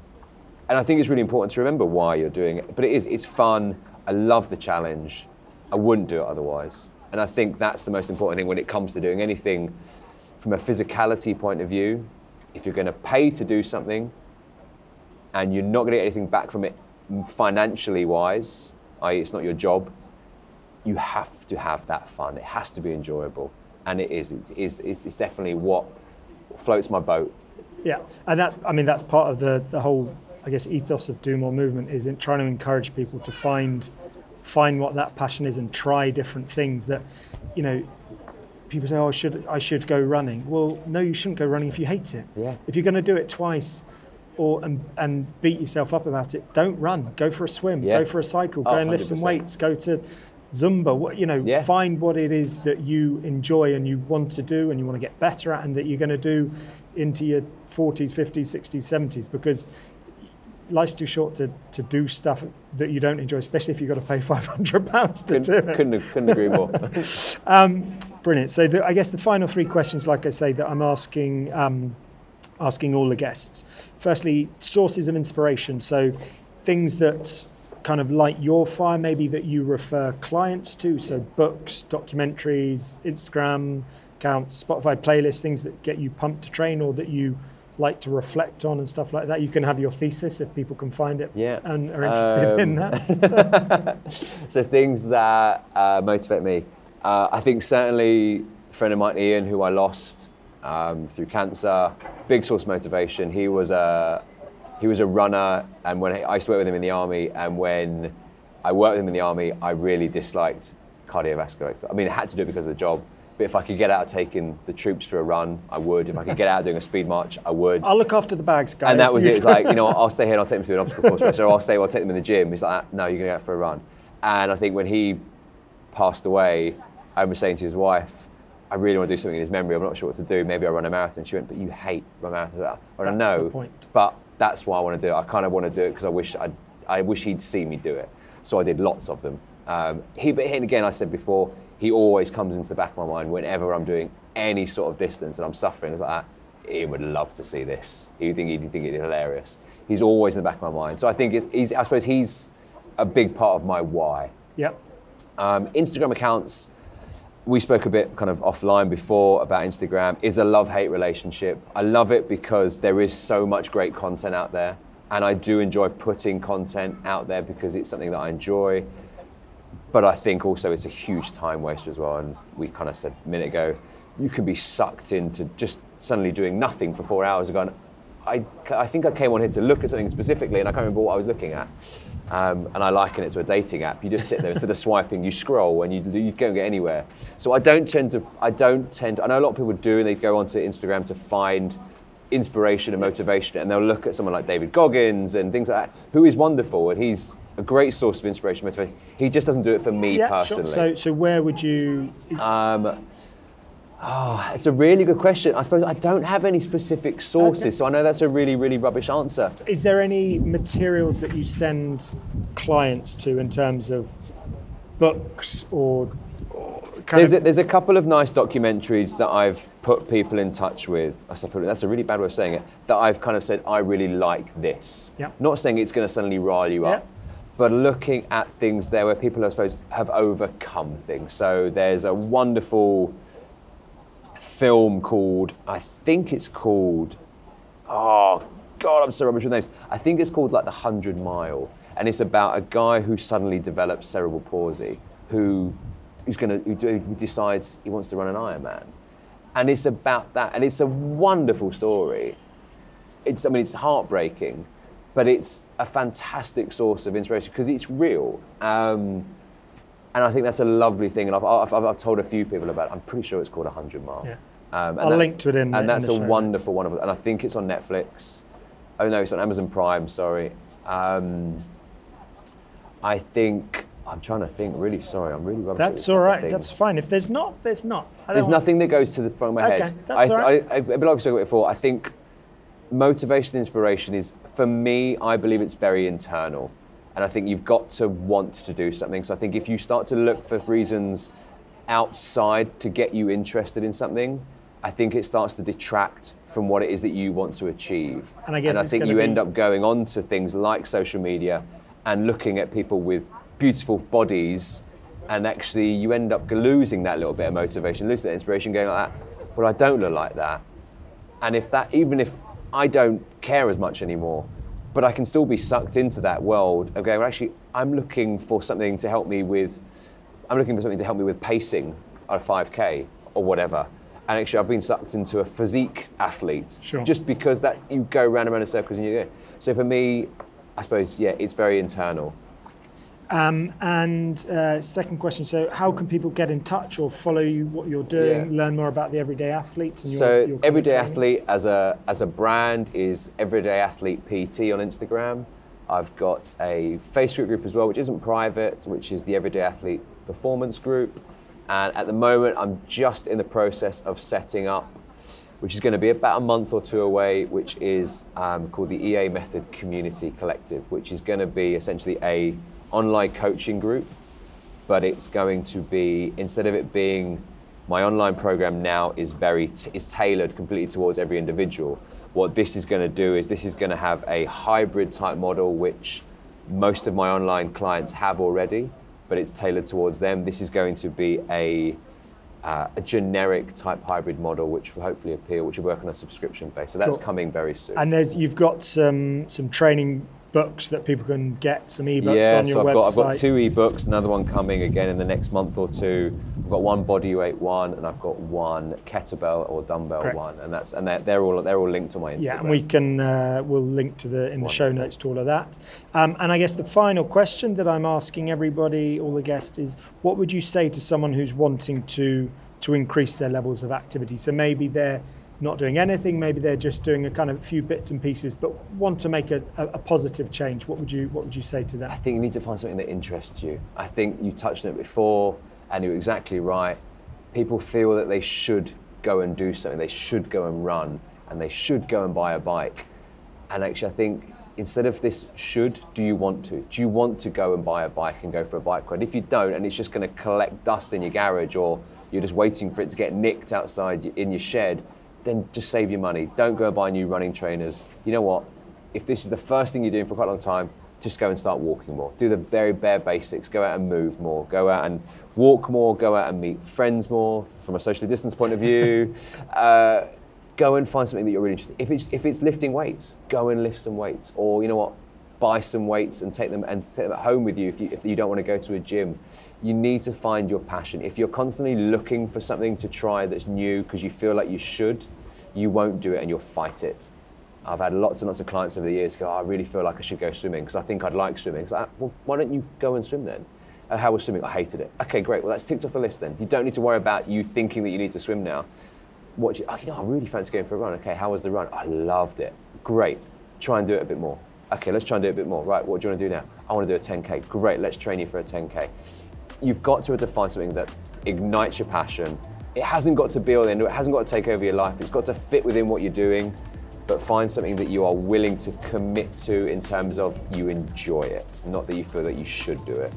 and I think it's really important to remember why you're doing it. But it is, it's fun. I love the challenge. I wouldn't do it otherwise. And I think that's the most important thing when it comes to doing anything from a physicality point of view. If you're going to pay to do something and you're not going to get anything back from it financially wise, i.e., it's not your job, you have to have that fun. It has to be enjoyable. And it is. It's, it's, it's definitely what floats my boat. Yeah, and that's, I mean, that's part of the, the whole, I guess, ethos of Do More movement is in trying to encourage people to find find what that passion is and try different things that, you know, people say, oh, I should, I should go running. Well, no, you shouldn't go running if you hate it. Yeah. If you're going to do it twice or and, and beat yourself up about it, don't run. Go for a swim. Yeah. Go for a cycle. Go Oh, and lift some 100%. weights. Go to Zumba. What you know, Yeah. find what it is that you enjoy and you want to do and you want to get better at and that you're going to do into your 40s, 50s, 60s, 70s because life's too short to, to do stuff that you don't enjoy, especially if you've got to pay 500 pounds to do Couldn't, it. couldn't, couldn't agree more. Brilliant. So the, I guess the final three questions, like I say, that I'm asking um, asking all the guests. Firstly, sources of inspiration. So things that kind of light your fire, maybe that you refer clients to. So books, documentaries, Instagram accounts, Spotify playlists, things that get you pumped to train or that you like to reflect on and stuff like that. You can have your thesis if people can find it Yeah. and are interested in Um, that. So things that uh, motivate me. Uh, I think certainly a friend of mine, Ian, who I lost um, through cancer, big source of motivation. He was a he was a runner, and when I used to work with him in the army, and when I worked with him in the army, I really disliked cardiovascular. I mean, I had to do it because of the job. But if I could get out taking the troops for a run, I would. If I could get out doing a speed march, I would. I'll look after the bags, guys. And that was it. It's like, you know, I'll stay here and I'll take them through an obstacle course race, or I'll stay, I'll take them in the gym. He's like, no, you're going to go out for a run. And I think when he passed away, I was saying to his wife, I really want to do something in his memory. I'm not sure what to do. Maybe I'll run a marathon. She went, but you hate run marathons. I went, I know, but that's why I want to do it. I kind of want to do it because I wish I'd, I wish he'd see me do it. So I did lots of them. Um, he, but again, I said before, he always comes into the back of my mind whenever I'm doing any sort of distance and I'm suffering. It's like, that. Ian would love to see this. He'd think, he'd think it'd be hilarious. He's always in the back of my mind. So I think it's, he's, I suppose he's a big part of my why. Yep. Um, Instagram accounts, we spoke a bit kind of offline before about Instagram, is a love hate relationship. I love it because there is so much great content out there. And I do enjoy putting content out there because it's something that I enjoy. But I think also it's a huge time waster as well. And we kind of said a minute ago, you can be sucked into just suddenly doing nothing for four hours and going, I, I think I came on here to look at something specifically and I can't remember what I was looking at. Um, and I liken it to a dating app. You just sit there instead of swiping, you scroll and you, you don't get anywhere. So I don't tend to, I don't tend to, I know a lot of people do and they go onto Instagram to find inspiration and motivation and they'll look at someone like David Goggins and things like that, who is wonderful and he's a great source of inspiration and motivation. He just doesn't do it for me Yeah, personally. sure. So, so where would you? Um, oh, it's a really good question. I suppose I don't have any specific sources, Okay. so I know that's a really, really rubbish answer. Is there any materials that you send clients to in terms of books or, There's a, there's a couple of nice documentaries that I've put people in touch with. I suppose that's a really bad way of saying it. That I've kind of said I really like this. Yeah. Not saying it's going to suddenly rile you up, but looking at things there where people, I suppose, have overcome things. So there's a wonderful film called I think it's called oh god I'm so rubbish with names. I think it's called like the Hundred Mile, and it's about a guy who suddenly develops cerebral palsy, who is who, who decides he wants to run an Ironman, and it's about that, and it's a wonderful story. It's I mean it's heartbreaking, but it's a fantastic source of inspiration because it's real. Um, and I think that's a lovely thing, and I've, I've, I've told a few people about. it. I'm pretty sure it's called 100 Mile. Yeah. Um, and I'll that's- link to it in And that's in a wonderful, wonderful. And I think it's on Netflix. Oh no, it's on Amazon Prime. Sorry. Um, I think I'm trying to think. Really sorry, I'm really rubbish. That's all right. That's fine. If there's not, there's not. There's nothing that goes to the front of my Okay, head. that's I, all right. I, I, but like before, I think motivation, inspiration is for me. I believe it's very internal, and I think you've got to want to do something. So I think if you start to look for reasons outside to get you interested in something, I think it starts to detract from what it is that you want to achieve. And I guess and I think you be- end up going on to things like social media and looking at people with beautiful bodies, and actually you end up losing that little bit of motivation, losing that inspiration, going like that. Well, I don't look like that, and if that, even if I don't care as much anymore, but I can still be sucked into that world of going. Well, actually, I'm looking for something to help me with. I'm looking for something to help me with pacing a 5k or whatever. And actually, I've been sucked into a physique athlete Sure. just because that you go round and round in circles and you go. So for me, I suppose yeah, it's very internal. Um, and uh, second question: So, how can people get in touch or follow you, what you're doing, Yeah. learn more about the Everyday Athlete? And your, So your Everyday? Athlete as a as a brand is Everyday Athlete PT on Instagram. I've got a Facebook group as well, which isn't private, which is the Everyday Athlete Performance Group. And at the moment, I'm just in the process of setting up, which is going to be about a month or two away, which is um, called the EA Method Community Collective, which is going to be essentially a online coaching group but it's going to be instead of it being my online program now is very t- is tailored completely towards every individual what this is going to do is this is going to have a hybrid type model which most of my online clients have already but it's tailored towards them. This is going to be a uh, a generic type hybrid model which will hopefully appeal which will work on a subscription base. So that's Cool. coming very soon. And there's, you've got some some training books that people can get, some ebooks yeah, on your so I've website. got, I've got two ebooks, another one coming again in the next month or two. I've got one bodyweight one, and I've got one kettlebell or dumbbell Great. one, and that's and they're, they're all they're all linked to my Instagram. Yeah, and we can uh, we'll link to the in the show notes to all of that. Um, and I guess the final question that I'm asking everybody, all the guests, is what would you say to someone who's wanting to to increase their levels of activity? So maybe they're not doing anything, maybe they're just doing a kind of few bits and pieces, but want to make a, a, a positive change. What would you what would you say to that? I think you need to find something that interests you. I think you touched on it before, and you're exactly right. People feel that they should go and do something, they should go and run, and they should go and buy a bike. And actually, I think instead of this should, do you want to? Do you want to go and buy a bike and go for a bike ride? If you don't, and it's just going to collect dust in your garage, or you're just waiting for it to get nicked outside in your shed, then just save your money. Don't go and buy new running trainers. You know what? If this is the first thing you're doing for quite a long time, just go and start walking more. Do the very bare basics. Go out and move more. Go out and walk more. Go out and meet friends more from a socially distanced point of view. uh, go and find something that you're really interested. If it's if it's lifting weights, go and lift some weights. Or you know what, buy some weights and take them and take them at home with you if you if you don't want to go to a gym. You need to find your passion. If you're constantly looking for something to try that's new because you feel like you should, you won't do it and you'll fight it. I've had lots and lots of clients over the years go, "Oh, I really feel like I should go swimming because I think I'd like swimming. It's like, well, why don't you go and swim then? "Uh, how was swimming? I hated it. Okay, great. Well, that's ticked off the list then. You don't need to worry about you thinking that you need to swim now. What you, oh, you know, I really fancy going for a run. Okay, how was the run? I loved it. Great. Try and do it a bit more. Okay, let's try and do a bit more. Right, what do you want to do now? I want to do a 10K. Great, let's train you for a 10K. You've got to define something that ignites your passion. It hasn't got to be all end, it hasn't got to take over your life. It's got to fit within what you're doing, but find something that you are willing to commit to in terms of you enjoy it, not that you feel that you should do it.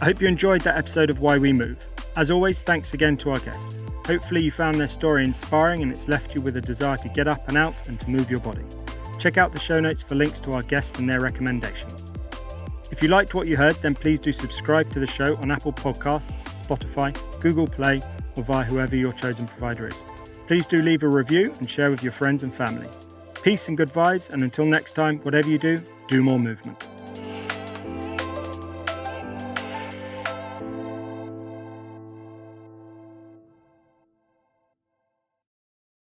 I hope you enjoyed that episode of Why We Move. As always, thanks again to our guest. Hopefully, you found their story inspiring and it's left you with a desire to get up and out and to move your body. Check out the show notes for links to our guest and their recommendations. If you liked what you heard, then please do subscribe to the show on Apple Podcasts, Spotify, Google Play, or via whoever your chosen provider is. Please do leave a review and share with your friends and family. Peace and good vibes, and until next time, whatever you do, do more movement.